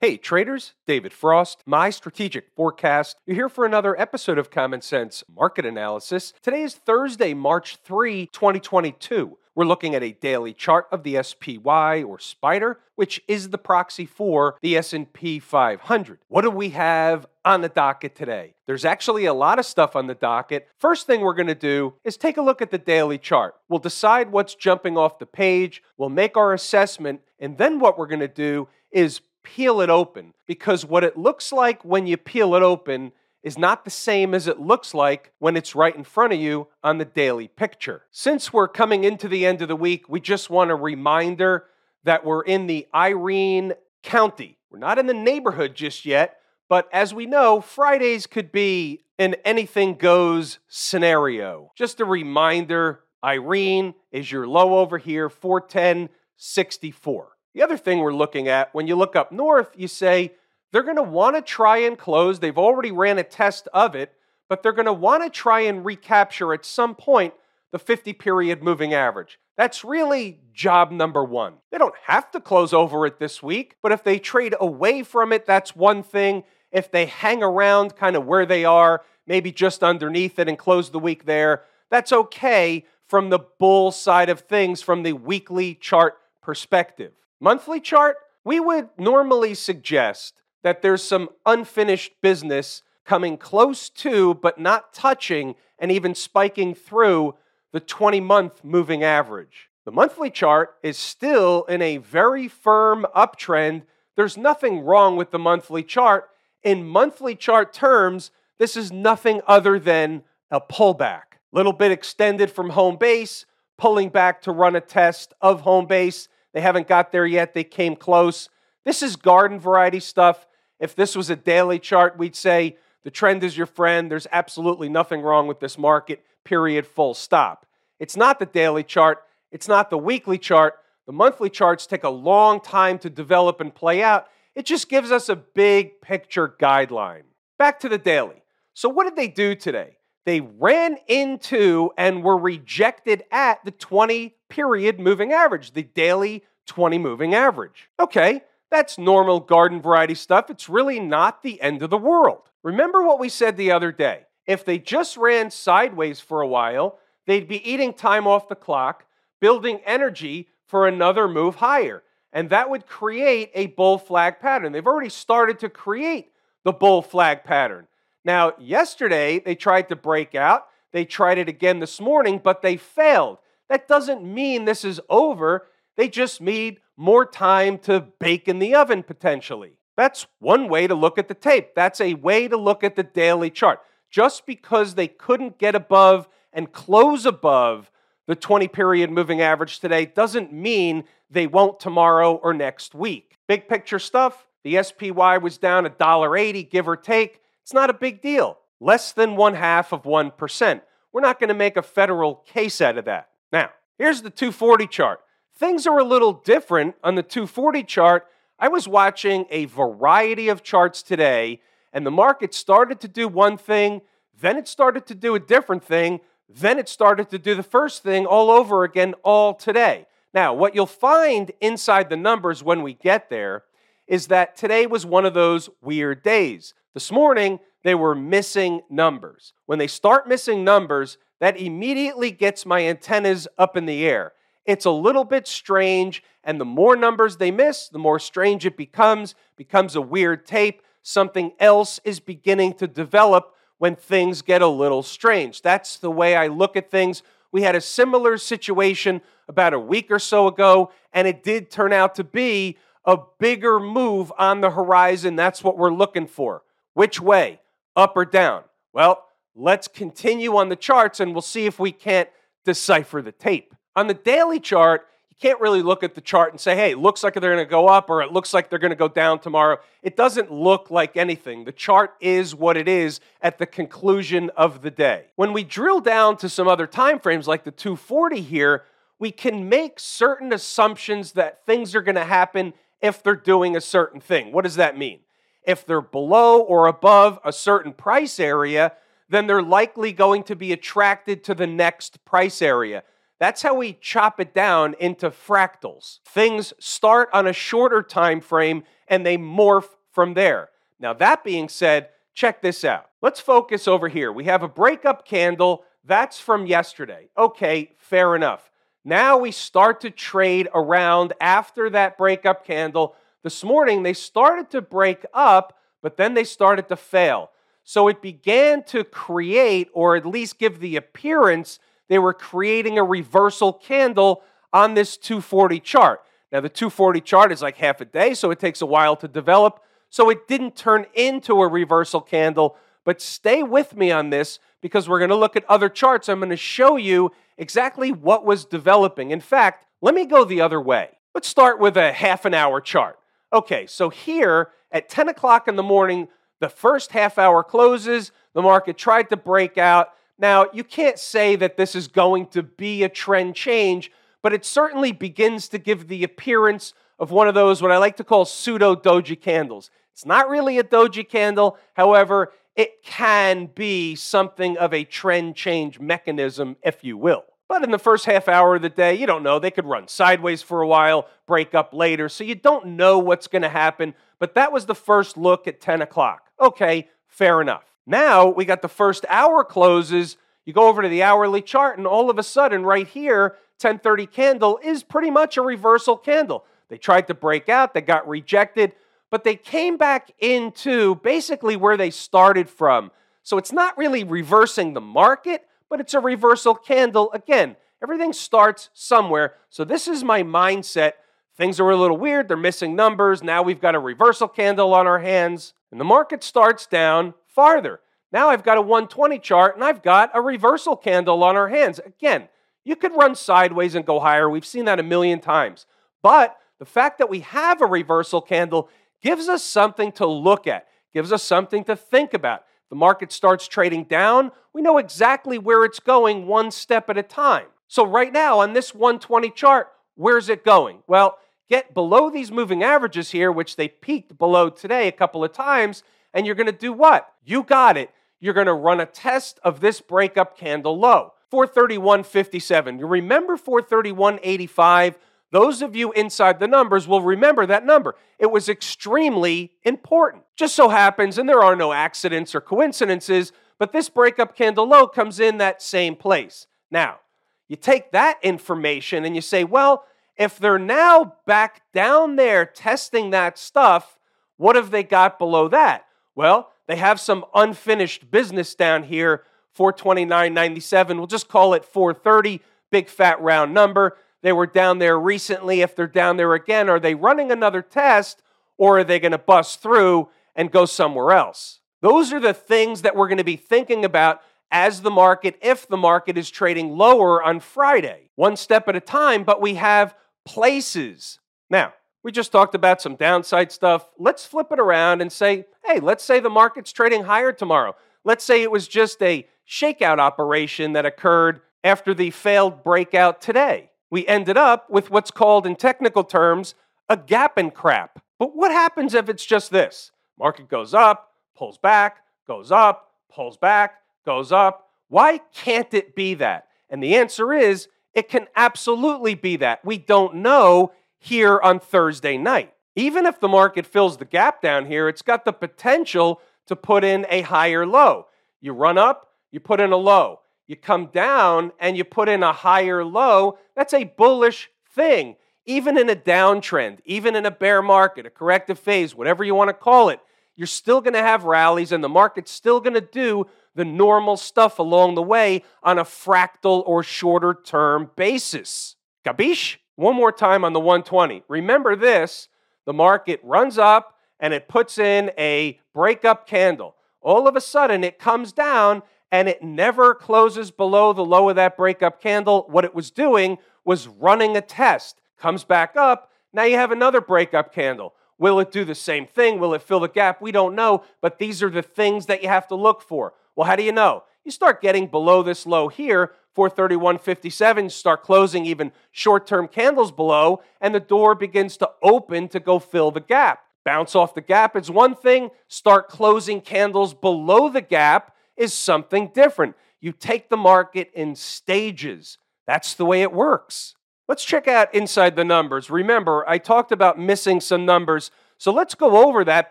Hey traders, David Frost, my strategic forecast. You're here for another episode of Common Sense Market Analysis. Today is Thursday, March 3, 2022. We're looking at a daily chart of the SPY or Spider, which is the proxy for the S&P 500. What do we have on the docket today? There's actually a lot of stuff on the docket. First thing we're going to do is take a look at the daily chart. We'll decide what's jumping off the page, we'll make our assessment, and then what we're going to do is peel it open because what it looks like when you peel it open is not the same as it looks like when it's right in front of you on the daily picture. Since we're coming into the end of the week, we just want a reminder that we're in the Irene County. We're not in the neighborhood just yet, but as we know, Fridays could be an anything goes scenario. Just a reminder Irene is your low over here, 410.64. The other thing we're looking at, when you look up north, you say they're going to want to try and close. They've already ran a test of it, but they're going to want to try and recapture at some point the 50 period moving average. That's really job number one. They don't have to close over it this week, but if they trade away from it, that's one thing. If they hang around kind of where they are, maybe just underneath it and close the week there, that's okay from the bull side of things, from the weekly chart perspective monthly chart, we would normally suggest that there's some unfinished business coming close to, but not touching, and even spiking through the 20 month moving average. The monthly chart is still in a very firm uptrend. There's nothing wrong with the monthly chart. In monthly chart terms, this is nothing other than a pullback. Little bit extended from home base, pulling back to run a test of home base they haven't got there yet. They came close. This is garden variety stuff. If this was a daily chart, we'd say the trend is your friend. There's absolutely nothing wrong with this market, period, full stop. It's not the daily chart. It's not the weekly chart. The monthly charts take a long time to develop and play out. It just gives us a big picture guideline. Back to the daily. So, what did they do today? They ran into and were rejected at the 20 period moving average, the daily 20 moving average. Okay, that's normal garden variety stuff. It's really not the end of the world. Remember what we said the other day. If they just ran sideways for a while, they'd be eating time off the clock, building energy for another move higher. And that would create a bull flag pattern. They've already started to create the bull flag pattern. Now, yesterday they tried to break out. They tried it again this morning, but they failed. That doesn't mean this is over. They just need more time to bake in the oven potentially. That's one way to look at the tape. That's a way to look at the daily chart. Just because they couldn't get above and close above the 20 period moving average today doesn't mean they won't tomorrow or next week. Big picture stuff, the SPY was down $1.80, give or take. It's not a big deal. Less than one half of 1%. We're not going to make a federal case out of that. Now, here's the 240 chart. Things are a little different on the 240 chart. I was watching a variety of charts today, and the market started to do one thing, then it started to do a different thing, then it started to do the first thing all over again all today. Now, what you'll find inside the numbers when we get there is that today was one of those weird days. This morning, they were missing numbers. When they start missing numbers, that immediately gets my antennas up in the air. It's a little bit strange, and the more numbers they miss, the more strange it becomes, becomes a weird tape. Something else is beginning to develop when things get a little strange. That's the way I look at things. We had a similar situation about a week or so ago, and it did turn out to be a bigger move on the horizon. That's what we're looking for. Which way? Up or down? Well, let's continue on the charts and we'll see if we can't decipher the tape. On the daily chart, you can't really look at the chart and say, hey, it looks like they're going to go up or it looks like they're going to go down tomorrow. It doesn't look like anything. The chart is what it is at the conclusion of the day. When we drill down to some other time frames like the 240 here, we can make certain assumptions that things are going to happen if they're doing a certain thing. What does that mean? If they're below or above a certain price area, then they're likely going to be attracted to the next price area. That's how we chop it down into fractals. Things start on a shorter time frame and they morph from there. Now, that being said, check this out. Let's focus over here. We have a breakup candle. That's from yesterday. Okay, fair enough. Now we start to trade around after that breakup candle. This morning, they started to break up, but then they started to fail. So it began to create, or at least give the appearance, they were creating a reversal candle on this 240 chart. Now, the 240 chart is like half a day, so it takes a while to develop. So it didn't turn into a reversal candle, but stay with me on this because we're going to look at other charts. I'm going to show you exactly what was developing. In fact, let me go the other way. Let's start with a half an hour chart. Okay, so here at 10 o'clock in the morning, the first half hour closes, the market tried to break out. Now, you can't say that this is going to be a trend change, but it certainly begins to give the appearance of one of those, what I like to call pseudo doji candles. It's not really a doji candle, however, it can be something of a trend change mechanism, if you will. But in the first half hour of the day, you don't know. They could run sideways for a while, break up later, so you don't know what's going to happen. But that was the first look at 10 o'clock. Okay, fair enough. Now we got the first hour closes. You go over to the hourly chart, and all of a sudden, right here, 1030 candle is pretty much a reversal candle. They tried to break out, they got rejected but they came back into basically where they started from. So it's not really reversing the market, but it's a reversal candle. Again, everything starts somewhere. So this is my mindset. Things are a little weird. They're missing numbers. Now we've got a reversal candle on our hands, and the market starts down farther. Now I've got a 120 chart and I've got a reversal candle on our hands. Again, you could run sideways and go higher. We've seen that a million times. But the fact that we have a reversal candle gives us something to look at, gives us something to think about. The market starts trading down, we know exactly where it's going one step at a time. So, right now on this 120 chart, where's it going? Well, get below these moving averages here, which they peaked below today a couple of times, and you're to do what? You got it. You're to run a test of this breakup candle low. 431.57. You remember 431.85 those of you inside the numbers will remember that number. It was extremely important. Just so happens, and there are no accidents or coincidences, but this breakup candle low comes in that same place. Now, you take that information and you say, well, if they're now back down there testing that stuff, what have they got below that? Well, they have some unfinished business down here, 429.97. We'll just call it 430, big fat round number. They were down there recently. If they're down there again, are they running another test or are they going to bust through and go somewhere else? Those are the things that we're going to be thinking about as the market, if the market is trading lower on Friday, one step at a time, but we have places. Now, we just talked about some downside stuff. Let's flip it around and say, hey, let's say the market's trading higher tomorrow. Let's say it was just a shakeout operation that occurred after the failed breakout today we ended up with what's called, in technical terms, a gap and crap. But what happens if it's just this? Market goes up, pulls back, goes up, pulls back, goes up. Why can't it be that? And the answer is it can absolutely be that. We don't know here on Thursday night. Even if the market fills the gap down here, it's got the potential to put in a higher low. You run up, you put in a low you come down and you put in a higher low, that's a bullish thing. Even in a downtrend, even in a bear market, a corrective phase, whatever you want to call it, you're still going to have rallies and the market's still going to do the normal stuff along the way on a fractal or shorter term basis. Gabish? One more time on the 120. Remember this the market runs up and it puts in a breakup candle. All of a sudden, it comes down and it never closes below the low of that breakup candle. What it was doing was running a test. Comes back up, now you have another breakup candle. Will it do the same thing? Will it fill the gap? We don't know, but these are the things that you have to look for. Well, how do you know? You start getting below this low here, 431.57, start closing even short term candles below, and the door begins to open to go fill the gap. Bounce off the gap is one thing, start closing candles below the gap is something different. You take the market in stages. That's the way it works. Let's check out inside the numbers. Remember, I talked about missing some numbers. So let's go over that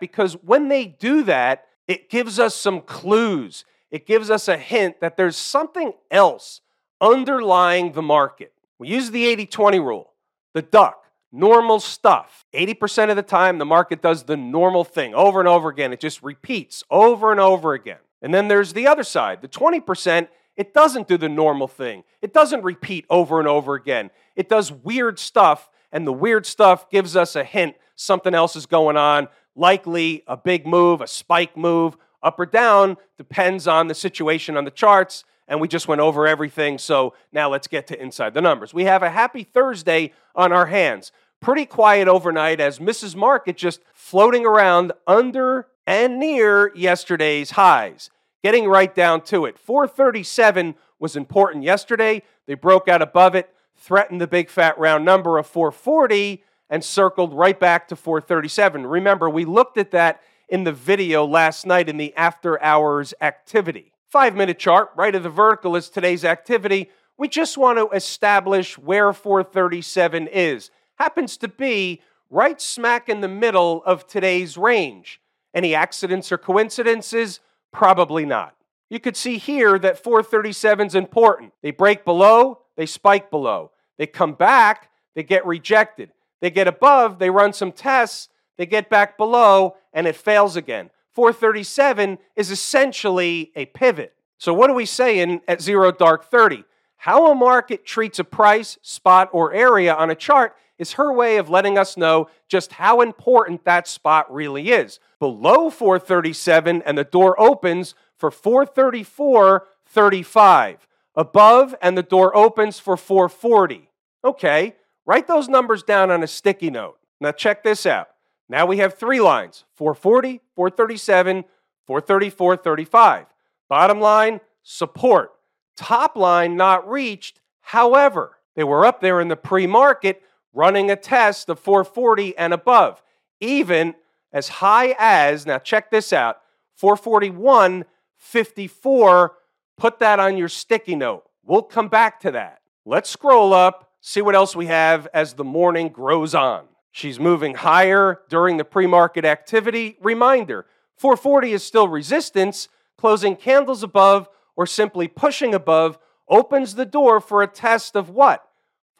because when they do that, it gives us some clues. It gives us a hint that there's something else underlying the market. We use the 80 20 rule, the duck, normal stuff. 80% of the time, the market does the normal thing over and over again. It just repeats over and over again. And then there's the other side, the 20%, it doesn't do the normal thing. It doesn't repeat over and over again. It does weird stuff, and the weird stuff gives us a hint something else is going on, likely a big move, a spike move, up or down, depends on the situation on the charts. And we just went over everything. So now let's get to inside the numbers. We have a happy Thursday on our hands. Pretty quiet overnight as Mrs. Market just floating around under and near yesterday's highs. Getting right down to it. 437 was important yesterday. They broke out above it, threatened the big fat round number of 440, and circled right back to 437. Remember, we looked at that in the video last night in the after hours activity. Five minute chart, right of the vertical is today's activity. We just want to establish where 437 is. Happens to be right smack in the middle of today's range. Any accidents or coincidences? Probably not. You could see here that 437 is important. They break below, they spike below. They come back, they get rejected. They get above, they run some tests, they get back below, and it fails again. 437 is essentially a pivot. So, what are we saying at zero dark 30? How a market treats a price, spot, or area on a chart is her way of letting us know just how important that spot really is. Below 437, and the door opens for 434.35. Above, and the door opens for 440. Okay, Write those numbers down on a sticky note. Now, check this out. Now we have three lines 440, 437, 434, 35. Bottom line, support. Top line, not reached. However, they were up there in the pre market running a test of 440 and above, even as high as, now check this out, 441, 54. Put that on your sticky note. We'll come back to that. Let's scroll up see what else we have as the morning grows on. She's moving higher during the pre market activity. Reminder 440 is still resistance. Closing candles above or simply pushing above opens the door for a test of what?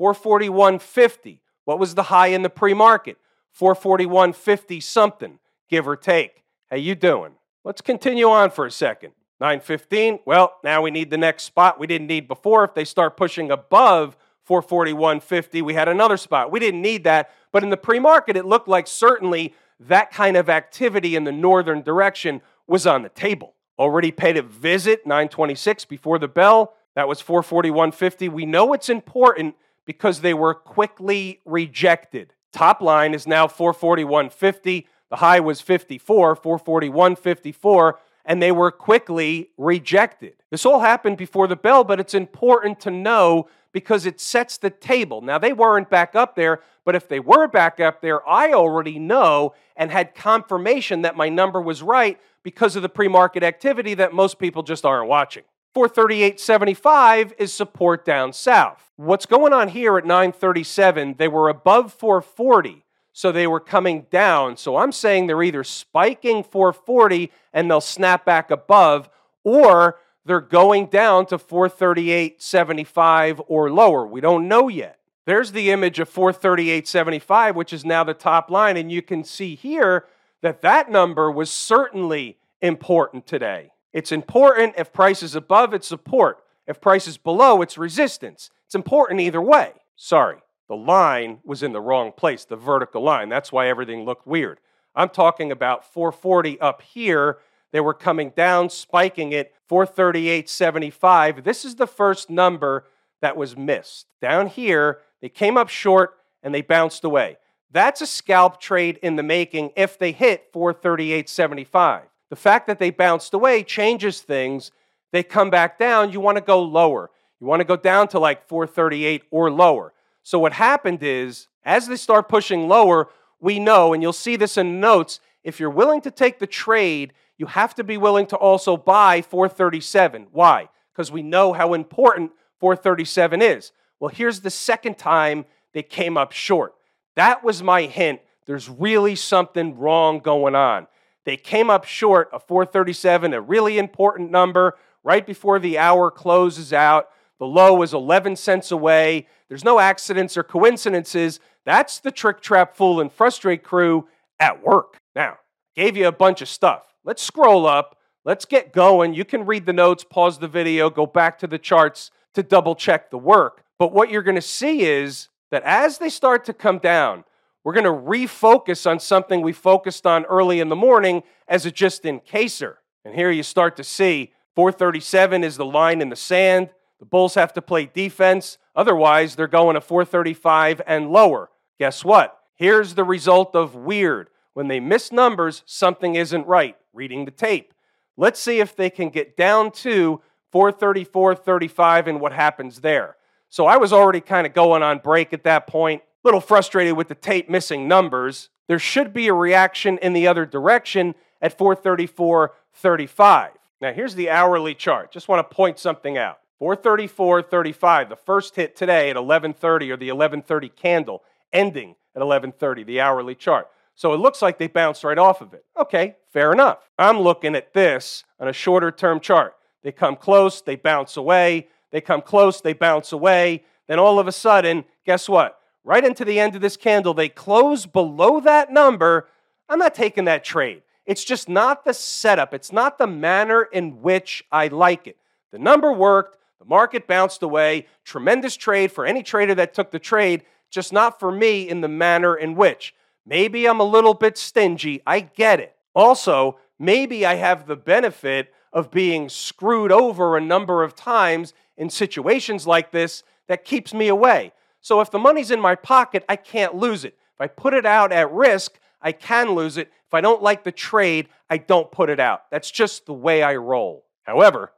441.50. What was the high in the pre market? 441.50 something, give or take. How you doing? Let's continue on for a second. 915. Well, now we need the next spot we didn't need before. If they start pushing above 441.50. We had another spot. We didn't need that, but in the pre market, it looked like certainly that kind of activity in the northern direction was on the table. Already paid a visit, 926 before the bell. That was 441.50. We know it's important because they were quickly rejected. Top line is now 441.50. The high was 54, 441.54, and they were quickly rejected. This all happened before the bell, but it's important to know because it sets the table. Now, they weren't back up there, but if they were back up there, I already know and had confirmation that my number was right because of the pre market activity that most people just aren't watching. 438.75 is support down south. What's going on here at 937? They were above 440, so they were coming down. So I'm saying they're either spiking 440 and they'll snap back above, or they're going down to 438.75 or lower. We don't know yet. There's the image of 438.75, which is now the top line. And you can see here that that number was certainly important today. It's important if price is above, it's support. If price is below, it's resistance. It's important either way. Sorry, the line was in the wrong place, the vertical line. That's why everything looked weird. I'm talking about 440 up here they were coming down, spiking it 438.75. This is the first number that was missed. Down here, they came up short and they bounced away. That's a scalp trade in the making if they hit 438.75. The fact that they bounced away changes things. They come back down, you want to go lower. You want to go down to like 438 or lower. So what happened is, as they start pushing lower, we know, and you'll see this in notes, if you're willing to take the trade, you have to be willing to also buy 437. Why? Because we know how important 437 is. Well, here's the second time they came up short. That was my hint. There's really something wrong going on. They came up short of 437, a really important number, right before the hour closes out. The low is 11 cents away. There's no accidents or coincidences. That's the trick, trap, fool, and frustrate crew at work. Now, gave you a bunch of stuff. Let's scroll up. Let's get going. You can read the notes, pause the video, go back to the charts to double check the work. But what you're going to see is that as they start to come down, we're going to refocus on something we focused on early in the morning as a just in caser. And here you start to see 437 is the line in the sand. The Bulls have to play defense. Otherwise, they're going to 435 and lower. Guess what? Here's the result of weird. When they miss numbers, something isn't right. Reading the tape. Let's see if they can get down to 434, 35 and what happens there. So I was already kind of going on break at that point, a little frustrated with the tape missing numbers. There should be a reaction in the other direction at 434, 35. Now here's the hourly chart. Just want to point something out. 434.35, the first hit today at 11:30 or the 11:30 candle, ending at 11:30, the hourly chart. So it looks like they bounced right off of it. Okay, fair enough. I'm looking at this on a shorter term chart. They come close, they bounce away. They come close, they bounce away. Then all of a sudden, guess what? Right into the end of this candle, they close below that number. I'm not taking that trade. It's just not the setup. It's not the manner in which I like it. The number worked. The market bounced away. Tremendous trade for any trader that took the trade, just not for me in the manner in which. Maybe I'm a little bit stingy. I get it. Also, maybe I have the benefit of being screwed over a number of times in situations like this that keeps me away. So if the money's in my pocket, I can't lose it. If I put it out at risk, I can lose it. If I don't like the trade, I don't put it out. That's just the way I roll. However,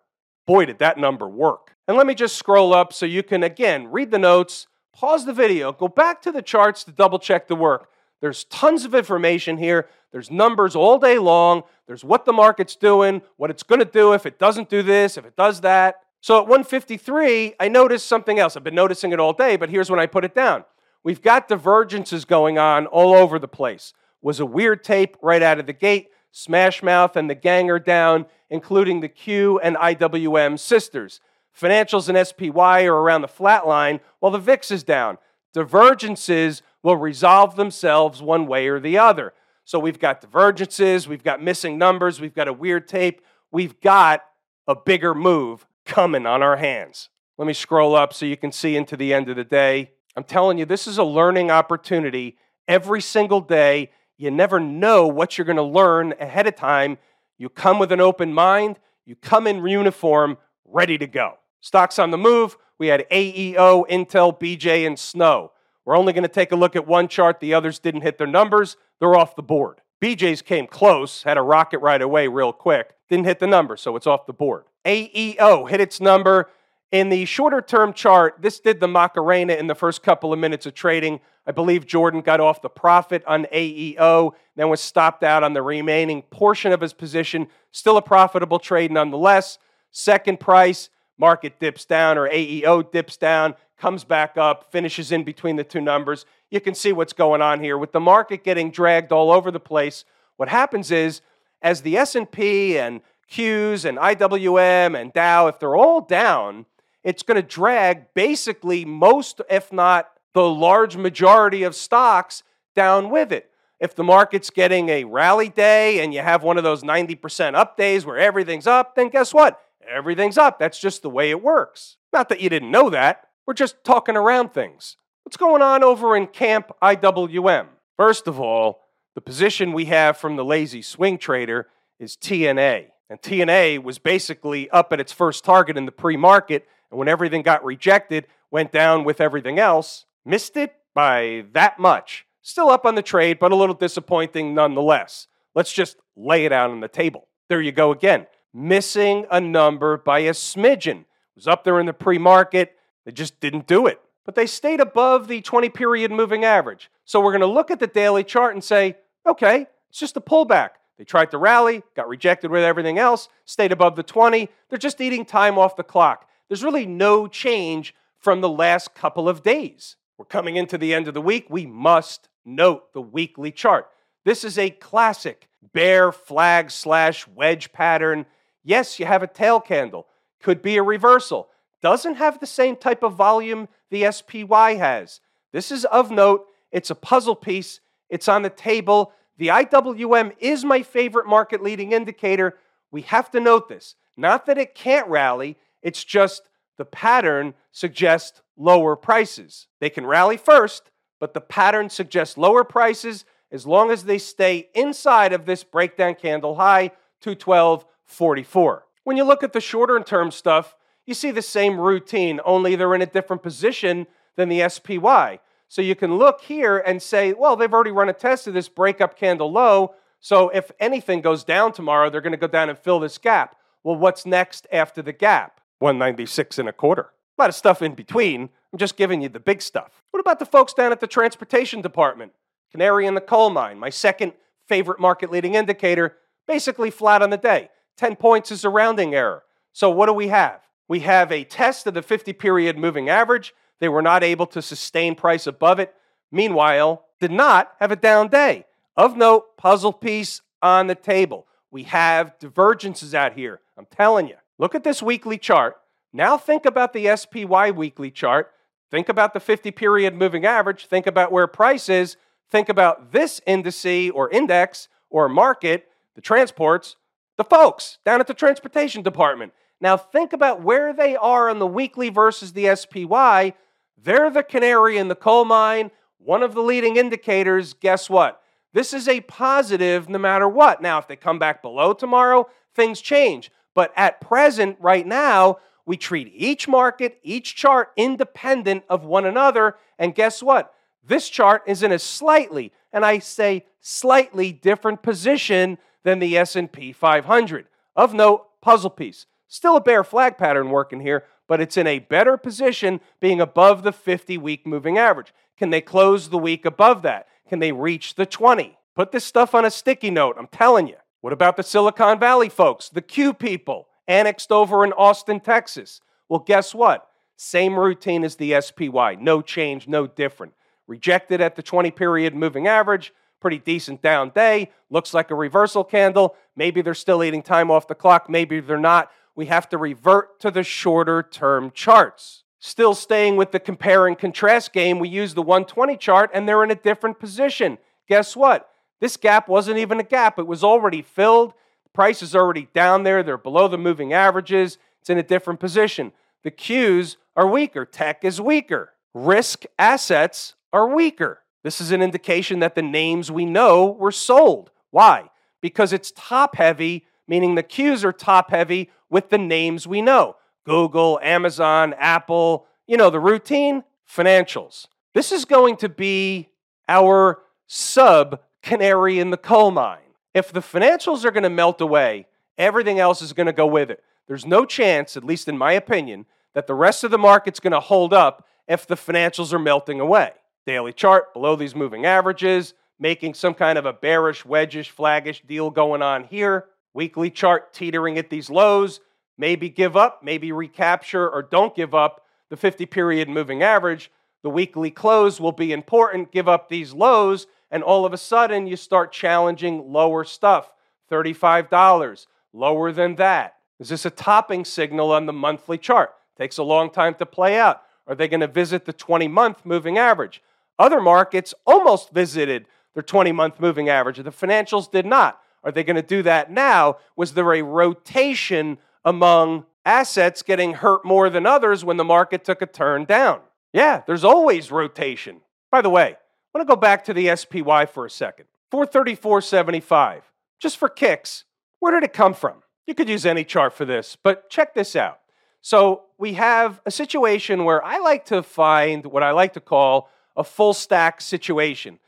boy, did that number work. And let me just scroll up so you can, again, read the notes, pause the video, go back to the charts to double check the work. There's tons of information here. There's numbers all day long. There's what the market's doing, what it's going to do if it doesn't do this, if it does that. So at 153, I noticed something else. I've been noticing it all day, but here's when I put it down. We've got divergences going on all over the place. Was a weird tape right out of the gate. Smash Mouth and the gang are down, including the Q and IWM sisters. Financials and SPY are around the flat line, while the VIX is down. Divergences will resolve themselves one way or the other. So we've got divergences, we've got missing numbers, we've got a weird tape, we've got a bigger move coming on our hands. Let me scroll up so you can see into the end of the day. I'm telling you, this is a learning opportunity every single day. You never know what you're going to learn ahead of time. You come with an open mind, you come in uniform, ready to go. Stocks on the move. We had AEO, Intel, BJ, and Snow. We're only going to take a look at one chart. The others didn't hit their numbers. They're off the board. BJ's came close, had a rocket right away real quick. Didn't hit the number, so it's off the board. AEO hit its number. In the shorter term chart, this did the Macarena in the first couple of minutes of trading. I believe Jordan got off the profit on AEO, then was stopped out on the remaining portion of his position. Still a profitable trade nonetheless. Second price, market dips down or AEO dips down, comes back up, finishes in between the two numbers. You can see what's going on here with the market getting dragged all over the place. What happens is as the S&P and Qs and IWM and Dow if they're all down, it's going to drag basically most if not the large majority of stocks down with it. If the market's getting a rally day and you have one of those 90% up days where everything's up, then guess what? Everything's up. That's just the way it works. Not that you didn't know that. We're just talking around things. What's going on over in Camp IWM? First of all, the position we have from the lazy swing trader is TNA. And TNA was basically up at its first target in the pre market. And when everything got rejected, went down with everything else, missed it by that much. Still up on the trade, but a little disappointing nonetheless. Let's just lay it out on the table. There you go again missing a number by a smidgen. It was up there in the pre market. They just didn't do it. But they stayed above the 20 period moving average. So we're going to look at the daily chart and say, okay, it's just a pullback. They tried to rally, got rejected with everything else, stayed above the 20. They're just eating time off the clock. There's really no change from the last couple of days. We're coming into the end of the week. We must note the weekly chart. This is a classic bear flag slash wedge pattern. Yes, you have a tail candle, could be a reversal. Doesn't have the same type of volume the SPY has. This is of note. It's a puzzle piece. It's on the table. The IWM is my favorite market leading indicator. We have to note this. Not that it can't rally, it's just the pattern suggests lower prices. They can rally first, but the pattern suggests lower prices as long as they stay inside of this breakdown candle high, 212.44. When you look at the shorter term stuff, you see the same routine, only they're in a different position than the SPY. So you can look here and say, well, they've already run a test of this breakup candle low. So if anything goes down tomorrow, they're going to go down and fill this gap. Well, what's next after the gap? 196 and a quarter. A lot of stuff in between. I'm just giving you the big stuff. What about the folks down at the transportation department? Canary in the coal mine, my second favorite market leading indicator, basically flat on the day. 10 points is a rounding error. So what do we have? We have a test of the 50 period moving average they were not able to sustain price above it. Meanwhile, did not have a down day. Of note, puzzle piece on the table. We have divergences out here. I'm telling you. Look at this weekly chart. Now think about the SPY weekly chart. Think about the 50 period moving average. Think about where price is. Think about this indice or index or market, the transports, the folks down at the transportation department. Now think about where they are on the weekly versus the SPY they're the canary in the coal mine, one of the leading indicators. Guess what? This is a positive no matter what. Now, if they come back below tomorrow, things change. But at present, right now, we treat each market, each chart independent of one another. And guess what? This chart is in a slightly, and I say slightly different position than the S&P 500. Of note, puzzle piece. Still a bear flag pattern working here, but it's in a better position being above the 50 week moving average. Can they close the week above that? Can they reach the 20? Put this stuff on a sticky note, I'm telling you. What about the Silicon Valley folks, the Q people, annexed over in Austin, Texas? Well, guess what? Same routine as the SPY, no change, no different. Rejected at the 20 period moving average, pretty decent down day, looks like a reversal candle. Maybe they're still eating time off the clock, maybe they're not we have to revert to the shorter term charts. Still staying with the compare and contrast game, we use the 120 chart and they're in a different position. Guess what? This gap wasn't even a gap, it was already filled. Price is already down there, they're below the moving averages. It's in a different position. The Qs are weaker, tech is weaker, risk assets are weaker. This is an indication that the names we know were sold. Why? Because it's top heavy, meaning the Qs are top heavy with the names we know Google, Amazon, Apple, you know, the routine financials. This is going to be our sub canary in the coal mine. If the financials are going to melt away, everything else is going to go with it. There's no chance, at least in my opinion, that the rest of the market's going to hold up if the financials are melting away. Daily chart below these moving averages, making some kind of a bearish, wedgish, flaggish deal going on here. Weekly chart teetering at these lows. Maybe give up, maybe recapture, or don't give up the 50 period moving average. The weekly close will be important. Give up these lows, and all of a sudden you start challenging lower stuff $35, lower than that. Is this a topping signal on the monthly chart? Takes a long time to play out. Are they going to visit the 20 month moving average? Other markets almost visited their 20 month moving average. The financials did not. Are they going to do that now? Was there a rotation among assets getting hurt more than others when the market took a turn down? Yeah, there's always rotation. By the way, I want to go back to the SPY for a second. 434.75. Just for kicks, where did it come from? You could use any chart for this, but check this out. So we have a situation where I like to find what I like to call a full stack situation.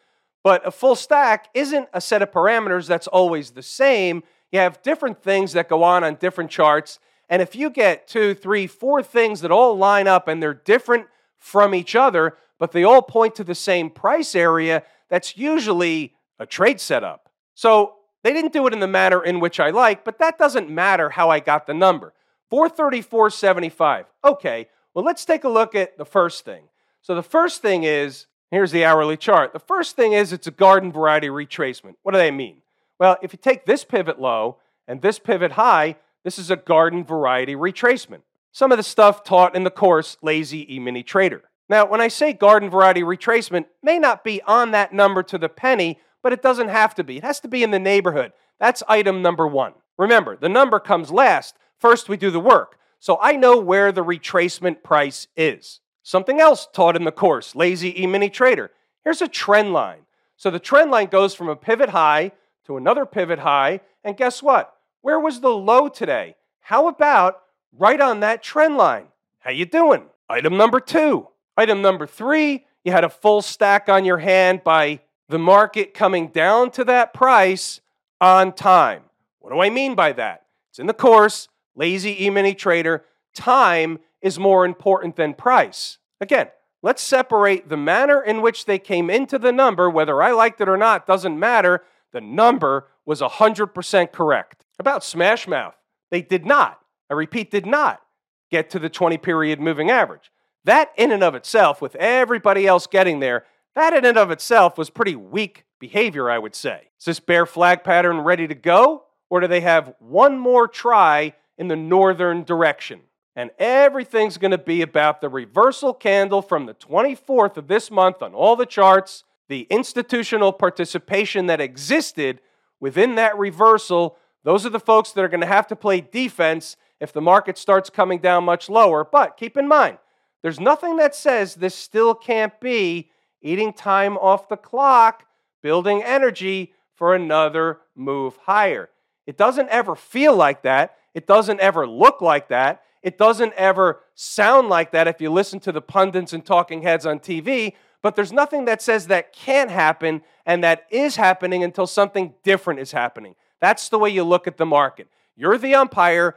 But a full stack isn't a set of parameters that's always the same. You have different things that go on on different charts. And if you get two, three, four things that all line up and they're different from each other, but they all point to the same price area, that's usually a trade setup. So they didn't do it in the manner in which I like, but that doesn't matter how I got the number. 434.75. Okay, Well, let's take a look at the first thing. So, the first thing is here's the hourly chart. The first thing is it's a garden variety retracement. What do they mean? Well, if you take this pivot low and this pivot high, this is a garden variety retracement. Some of the stuff taught in the course Lazy E-mini Trader. Now, when I say garden variety retracement, may not be on that number to the penny, but it doesn't have to be. It has to be in the neighborhood. That's item number one. Remember, the number comes last. First, we do the work. So I know where the retracement price is. Something else taught in the course, Lazy E-mini Trader. Here's a trend line. So the trend line goes from a pivot high to another pivot high, and guess what? Where was the low today? How about right on that trend line? How you doing? Item number 2. Item number 3, you had a full stack on your hand by the market coming down to that price on time. What do I mean by that? It's in the course, Lazy E-mini Trader. Time is more important than price. Again, let's separate the manner in which they came into the number, whether I liked it or not, doesn't matter. The number was 100% correct. About Smash Mouth, they did not, I repeat, did not get to the 20 period moving average. That, in and of itself, with everybody else getting there, that in and of itself was pretty weak behavior, I would say. Is this bear flag pattern ready to go? Or do they have one more try in the northern direction? And everything's going to be about the reversal candle from the 24th of this month on all the charts, the institutional participation that existed within that reversal. Those are the folks that are going to have to play defense if the market starts coming down much lower. But keep in mind, there's nothing that says this still can't be eating time off the clock, building energy for another move higher. It doesn't ever feel like that. It doesn't ever look like that. It doesn't ever sound like that if you listen to the pundits and talking heads on TV, but there's nothing that says that can't happen and that is happening until something different is happening. That's the way you look at the market. You're the umpire